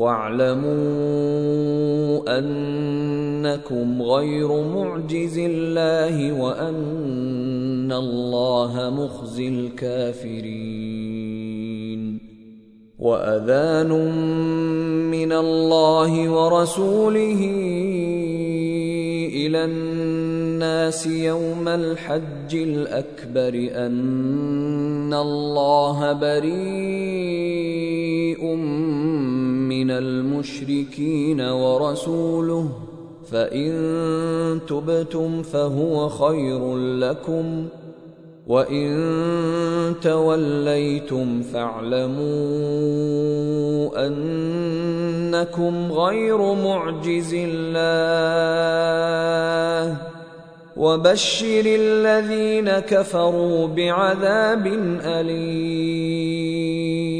واعلموا أنكم غير معجز الله وأن الله مخزي الكافرين. وأذان من الله ورسوله إلى الناس يوم الحج الأكبر أن الله بريء من المشركين ورسوله فإن تبتم فهو خير لكم وإن توليتم فاعلموا أنكم غير معجز الله. وبشر الذين كفروا بعذاب أليم.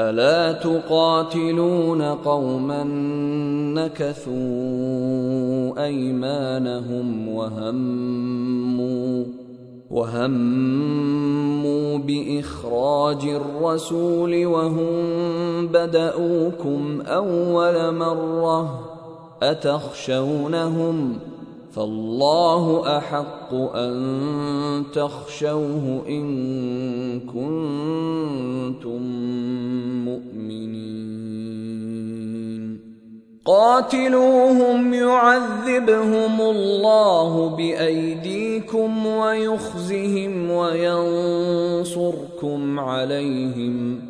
ألا تقاتلون قوما نكثوا أيمانهم وهموا وهموا باخراج الرسول وهم بداوكم اول مره اتخشونهم فالله أحق أن تخشوه إن كنتم قاتلوهم يعذبهم الله بأيديكم ويخزهم وينصركم عليهم.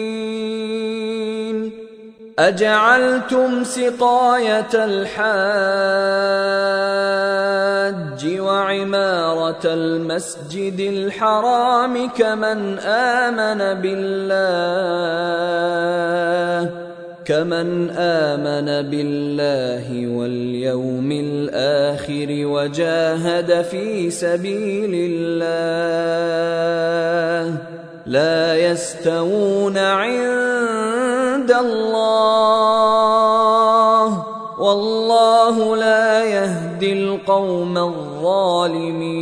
أجعلتم سقاية الحاج وعمارة المسجد الحرام كمن آمن بالله كمن آمن بالله واليوم الآخر وجاهد في سبيل الله. لا يستوون عند الله. والله لا يهدي القوم الظالمين.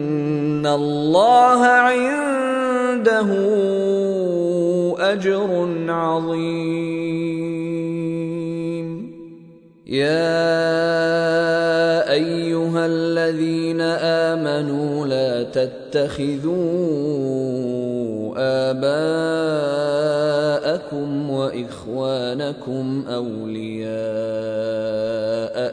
ان الله عنده اجر عظيم. يا ايها الذين امنوا لا تتخذوا اباءكم يتخذونكم اولياء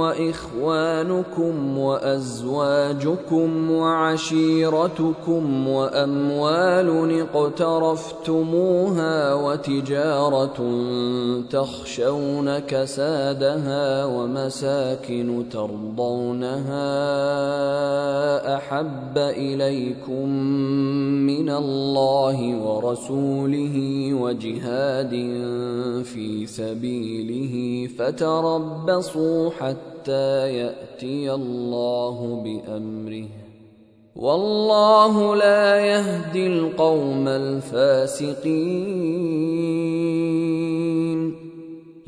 وإخوانكم وأزواجكم وعشيرتكم وأموال اقترفتموها وتجارة تخشون كسادها ومساكن ترضونها أحب إليكم من الله ورسوله وجهاد في سبيله فتربصوا حتى يأتي الله بأمره. والله لا يهدي القوم الفاسقين.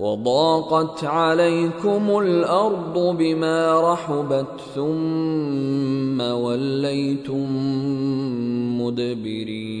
وضاقت عليكم الأرض بما رحبت ثم وليتم مدبرين.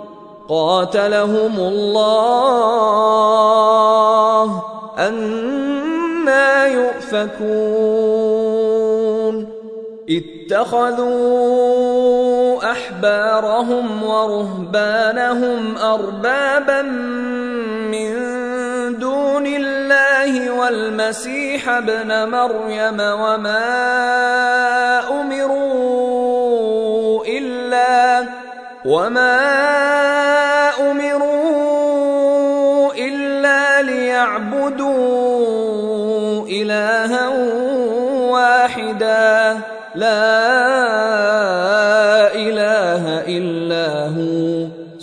قاتلهم الله أنا يؤفكون. اتخذوا أحبارهم ورهبانهم اربابا من دون الله والمسيح ابن مريم وما أمروا إلا وما امروا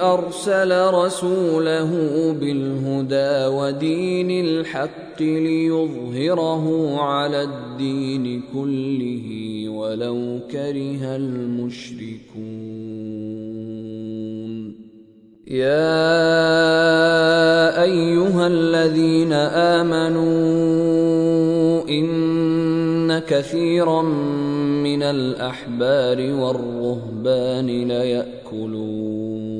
أرسل رسوله بالهدى ودين الحق ليظهره على الدين كله ولو كره المشركون. يا أيها الذين آمنوا إن كثيرا من الأحبار والرهبان ليأكلون.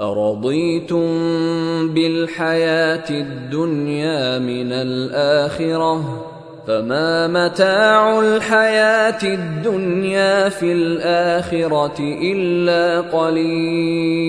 أرضيتم بالحياة الدنيا من الآخرة فما متاع الحياة الدنيا في الآخرة إلا قليل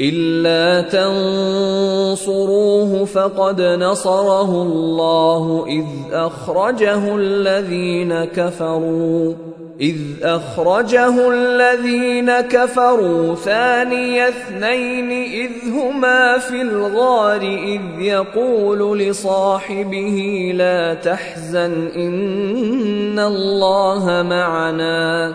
إلا تنصروه فقد نصره الله إذ أخرجه الذين كفروا إذ أخرجه الذين كفروا ثاني اثنين إذ هما في الغار إذ يقول لصاحبه لا تحزن إن الله معنا.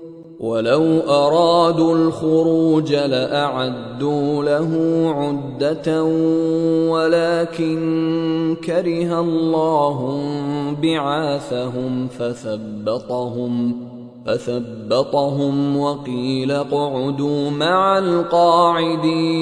ولو ارادوا الخروج لاعدوا له عده ولكن كره الله بعاثهم فثبطهم فثبطهم وقيل اقعدوا مع القاعدين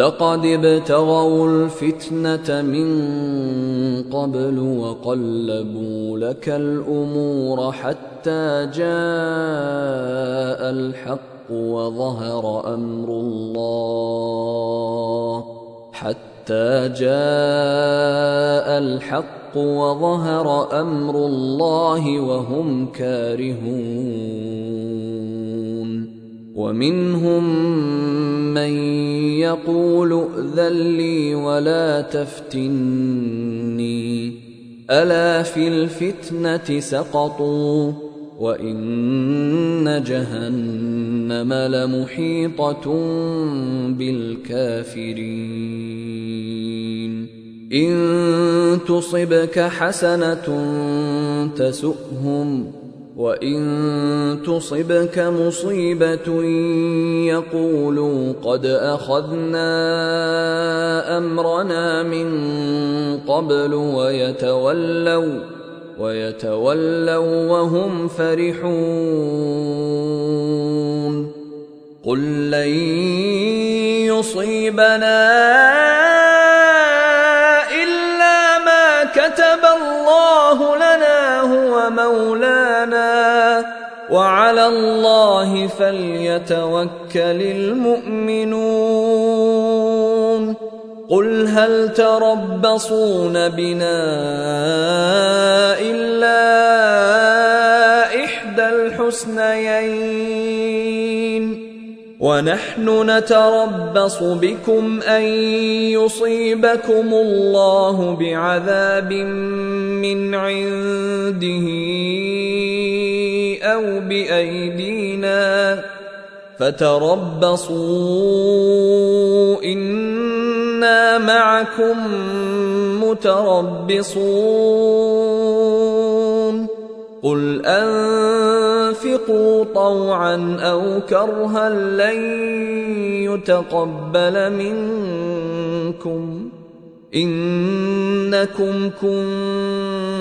لقد ابتغوا الفتنة من قبل وقلبوا لك الأمور حتى جاء الحق وظهر أمر الله حتى جاء الحق وظهر أمر الله وهم كارهون. ومنهم من يقول ائذن لي ولا تفتني. ألا في الفتنة سقطوا وإن جهنم لمحيطة بالكافرين. إن تصبك حسنة تسؤهم وان تصبك مصيبه يقولوا قد اخذنا امرنا من قبل ويتولوا ويتولوا وهم فرحون قل لن يصيبنا الا ما كتب الله لنا هو مولانا وعلى الله فليتوكل المؤمنون. قل هل تربصون بنا إلا إحدى الحسنيين. ونحن نتربص بكم أن يصيبكم الله بعذاب من عنده. أو بايدينا فتربصوا أنا معكم متربصون قل انفقوا طوعا أو كرها لن يتقبل منكم انكم كنتم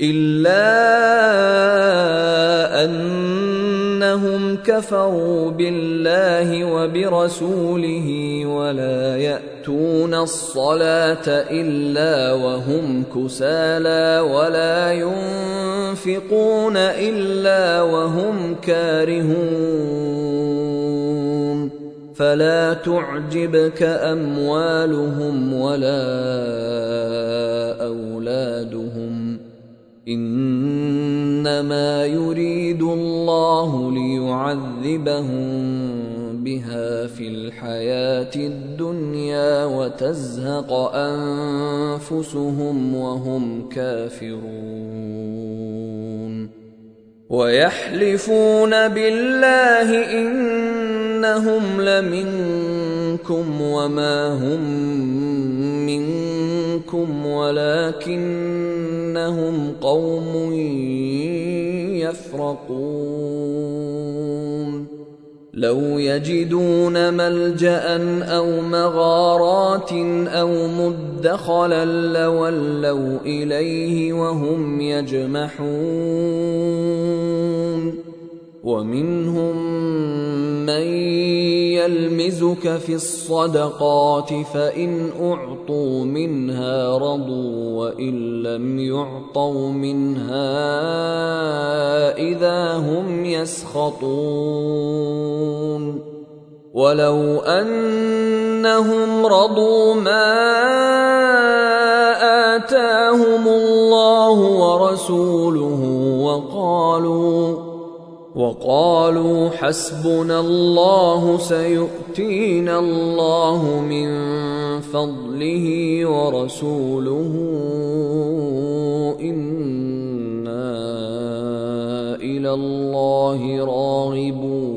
إلا أنهم كفروا بالله وبرسوله ولا يأتون الصلاة إلا وهم كسالى ولا ينفقون إلا وهم كارهون فلا تعجبك أموالهم ولا أولادهم إنما يريد الله ليعذبهم بها في الحياة الدنيا وتزهق أنفسهم وهم كافرون. ويحلفون بالله إنهم لمنكم وما هم منكم ولكنهم قوم يفرقون. لو يجدون ملجأ أو مغارات أو مدخلا لولوا إليه وهم يجمحون. ومنهم من يلمزك في الصدقات فإن أعطوا منها رضوا وإن لم يعطوا منها إذا هم يسخطون ولو أنهم رضوا ما آتاهم الله ورسوله وقالوا وقالوا حسبنا الله سيؤتينا الله من فضله ورسوله إنا إلى الله راغبون.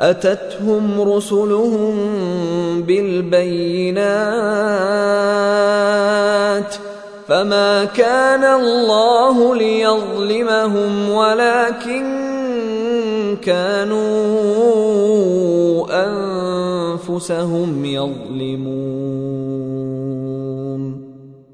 أتتهم رسلهم بالبينات فما كان الله ليظلمهم ولكن كانوا أنفسهم يظلمون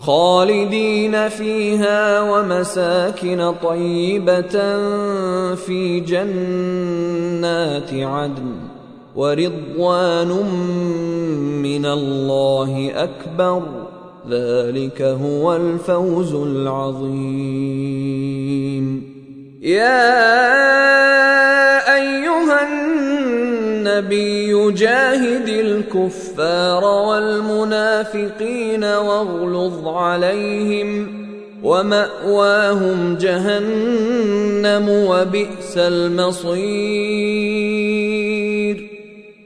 خالدين فيها ومساكن طيبة في جنات عدن ورضوان من الله أكبر ذلك هو الفوز العظيم. يا النبي جاهد الكفار والمنافقين واغلظ عليهم ومأواهم جهنم وبئس المصير.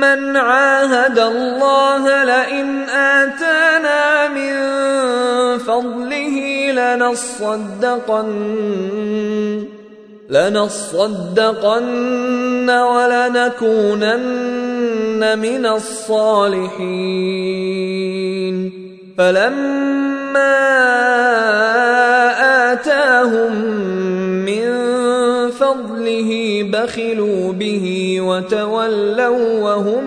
من عاهد الله لئن آتانا من فضله لنصدقن لنصدقن ولنكونن من الصالحين. فلما آتاهم فضله بخلوا به وتولوا وهم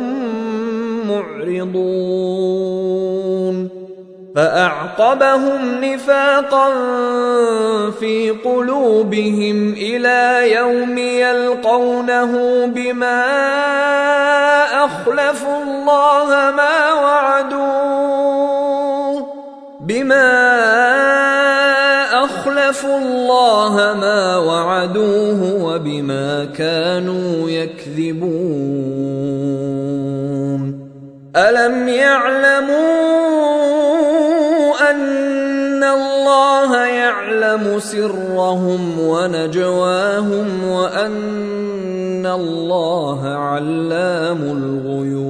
معرضون. فأعقبهم نفاقا في قلوبهم إلى يوم يلقونه بما أخلفوا الله ما وعدوه بما خالفوا الله ما وعدوه وبما كانوا يكذبون. ألم يعلموا أن الله يعلم سرهم ونجواهم وأن الله علام الغيوب؟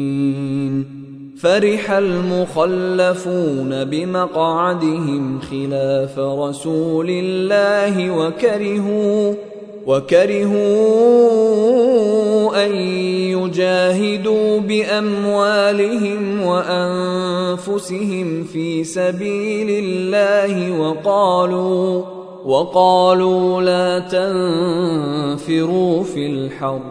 فرح المخلفون بمقعدهم خلاف رسول الله وكرهوا وكرهوا أن يجاهدوا بأموالهم وأنفسهم في سبيل الله وقالوا وقالوا لا تنفروا في الحرب.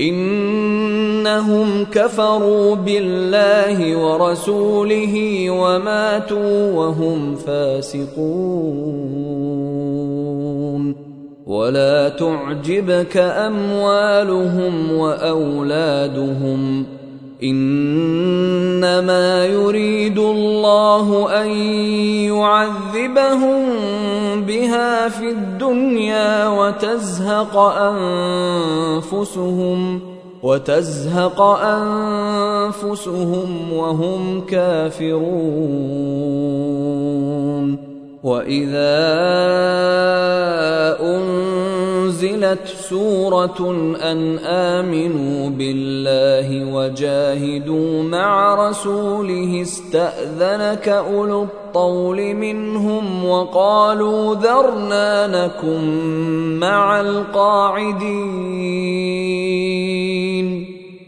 إنهم كفروا بالله ورسوله وماتوا وهم فاسقون. ولا تعجبك أموالهم وأولادهم. إنما يريد الله أن يعذبهم بها في الدنيا وتزهق أنفسهم وتزهق أنفسهم وهم كافرون. واذا انزلت سوره ان امنوا بالله وجاهدوا مع رسوله استاذنك اولو الطول منهم وقالوا ذرنا نكن مع القاعدين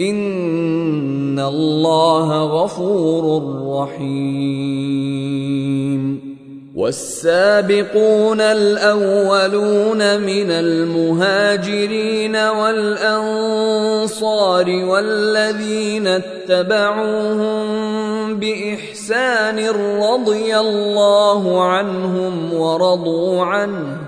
ان الله غفور رحيم والسابقون الاولون من المهاجرين والانصار والذين اتبعوهم باحسان رضي الله عنهم ورضوا عنه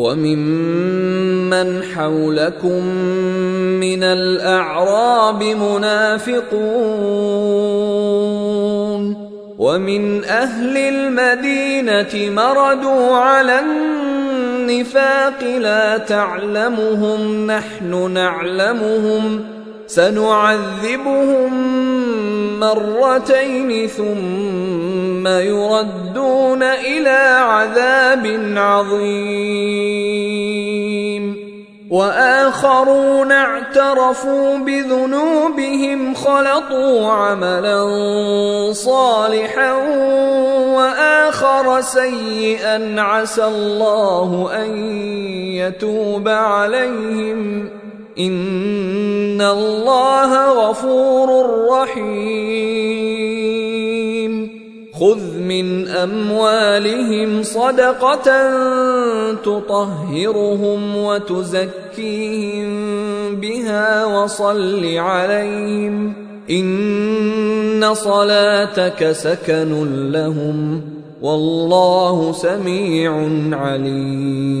وممن حولكم من الأعراب منافقون ومن أهل المدينة مردوا على النفاق لا تعلمهم نحن نعلمهم سنعذبهم مرتين ثم يردون إلى عذاب عظيم. وآخرون اعترفوا بذنوبهم خلطوا عملا صالحا وآخر سيئا عسى الله أن يتوب عليهم. ان الله غفور رحيم. خذ من اموالهم صدقه تطهرهم وتزكيهم بها وصل عليهم ان صلاتك سكن لهم والله سميع عليم.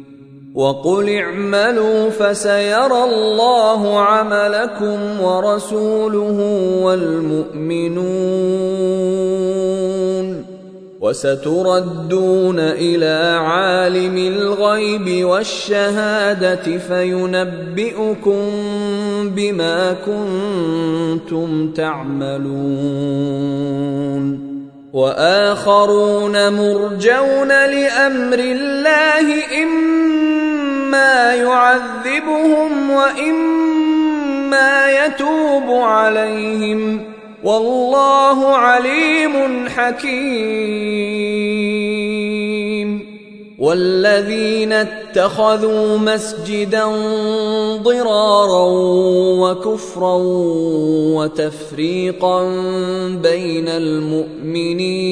وقل اعملوا فسيرى الله عملكم ورسوله والمؤمنون وستردون إلى عالم الغيب والشهادة فينبئكم بما كنتم تعملون وآخرون مرجون لأمر الله اما يعذبهم واما يتوب عليهم والله عليم حكيم والذين اتخذوا مسجدا ضرارا وكفرا وتفريقا بين المؤمنين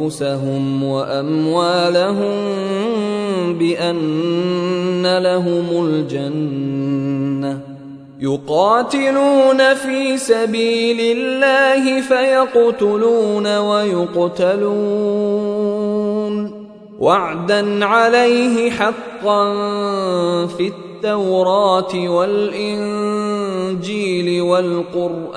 أنفسهم وأموالهم بأن لهم الجنة. يقاتلون في سبيل الله فيقتلون ويقتلون. وعدا عليه حقا في التوراة والإنجيل والقرآن.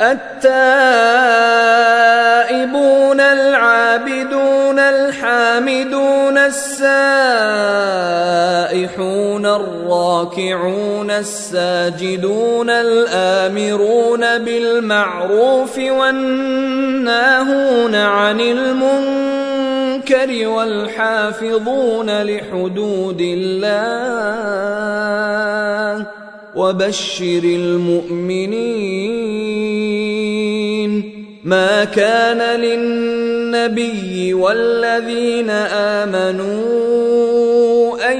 التائبون العابدون الحامدون السائحون الراكعون الساجدون الآمرون بالمعروف والناهون عن المنكر والحافظون لحدود الله. وبشر المؤمنين ما كان للنبي والذين آمنوا أن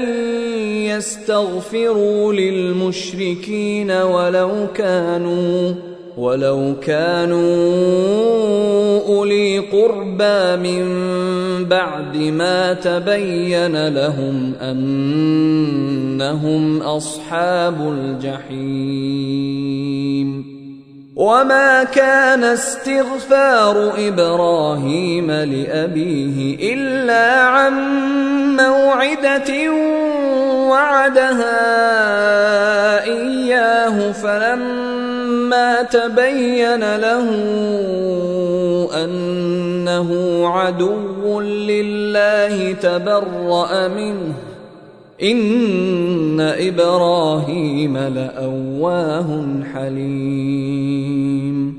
يستغفروا للمشركين ولو كانوا ولو كانوا أولي قربى من بعد ما تبين لهم أنهم أصحاب الجحيم. وما كان استغفار إبراهيم لأبيه إلا عن موعدة وعدها إياه فلما تبين له أنه عدو لله تبرأ منه. إن إبراهيم لأواه حليم.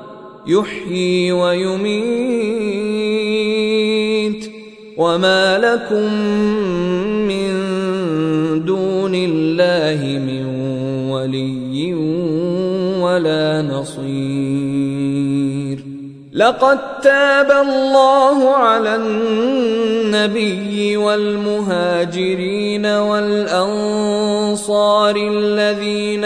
يحيي ويميت. وما لكم من دون الله من ولي ولا نصير. لقد تاب الله على النبي والمهاجرين والانصار الذين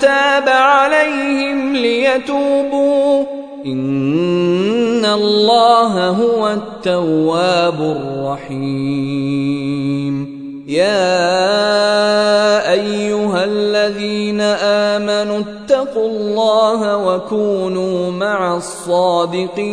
تاب عليهم ليتوبوا. إن الله هو التواب الرحيم. يا أيها الذين آمنوا اتقوا الله وكونوا مع الصادقين.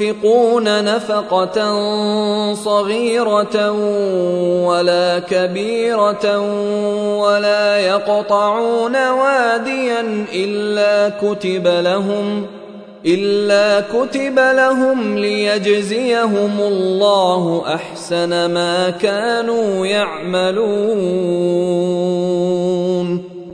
ينفقون نفقة صغيرة ولا كبيرة ولا يقطعون واديا إلا كتب لهم إلا كتب لهم ليجزيهم الله أحسن ما كانوا يعملون.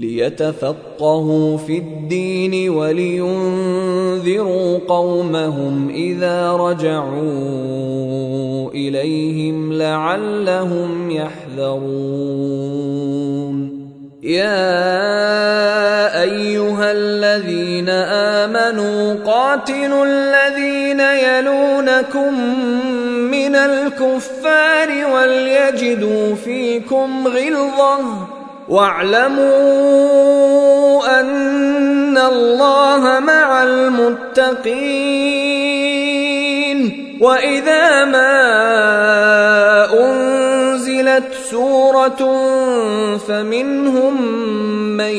ليتفقهوا في الدين ولينذروا قومهم إذا رجعوا إليهم لعلهم يحذرون. يا أيها الذين آمنوا قاتلوا الذين يلونكم من الكفار وليجدوا فيكم غلظة. واعلموا أن الله مع المتقين. وإذا ما أنزلت سورة فمنهم من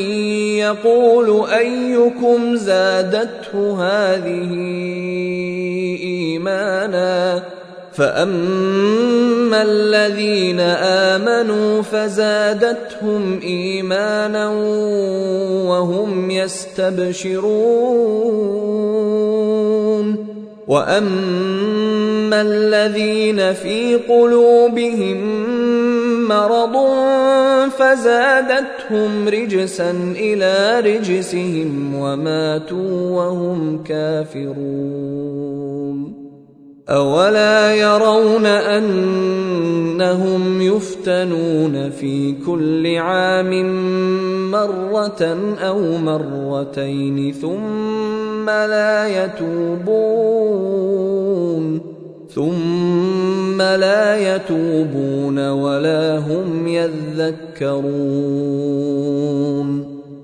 يقول أيكم زادته هذه إيمانا فاما الذين امنوا فزادتهم ايمانا وهم يستبشرون واما الذين في قلوبهم مرض فزادتهم رجسا إلى رجسهم وماتوا وهم كافرون أولا يرون أنهم يفتنون في كل عام مرة أو مرتين ثم لا يتوبون ثم لا يتوبون ولا هم يذكرون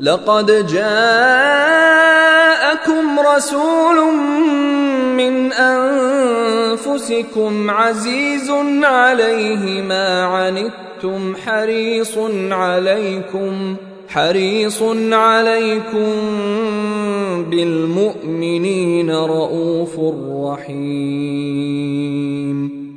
لقد جاءكم رسول من أنفسكم عزيز عليه ما عنتم حريص عليكم حريص عليكم بالمؤمنين رءوف رحيم.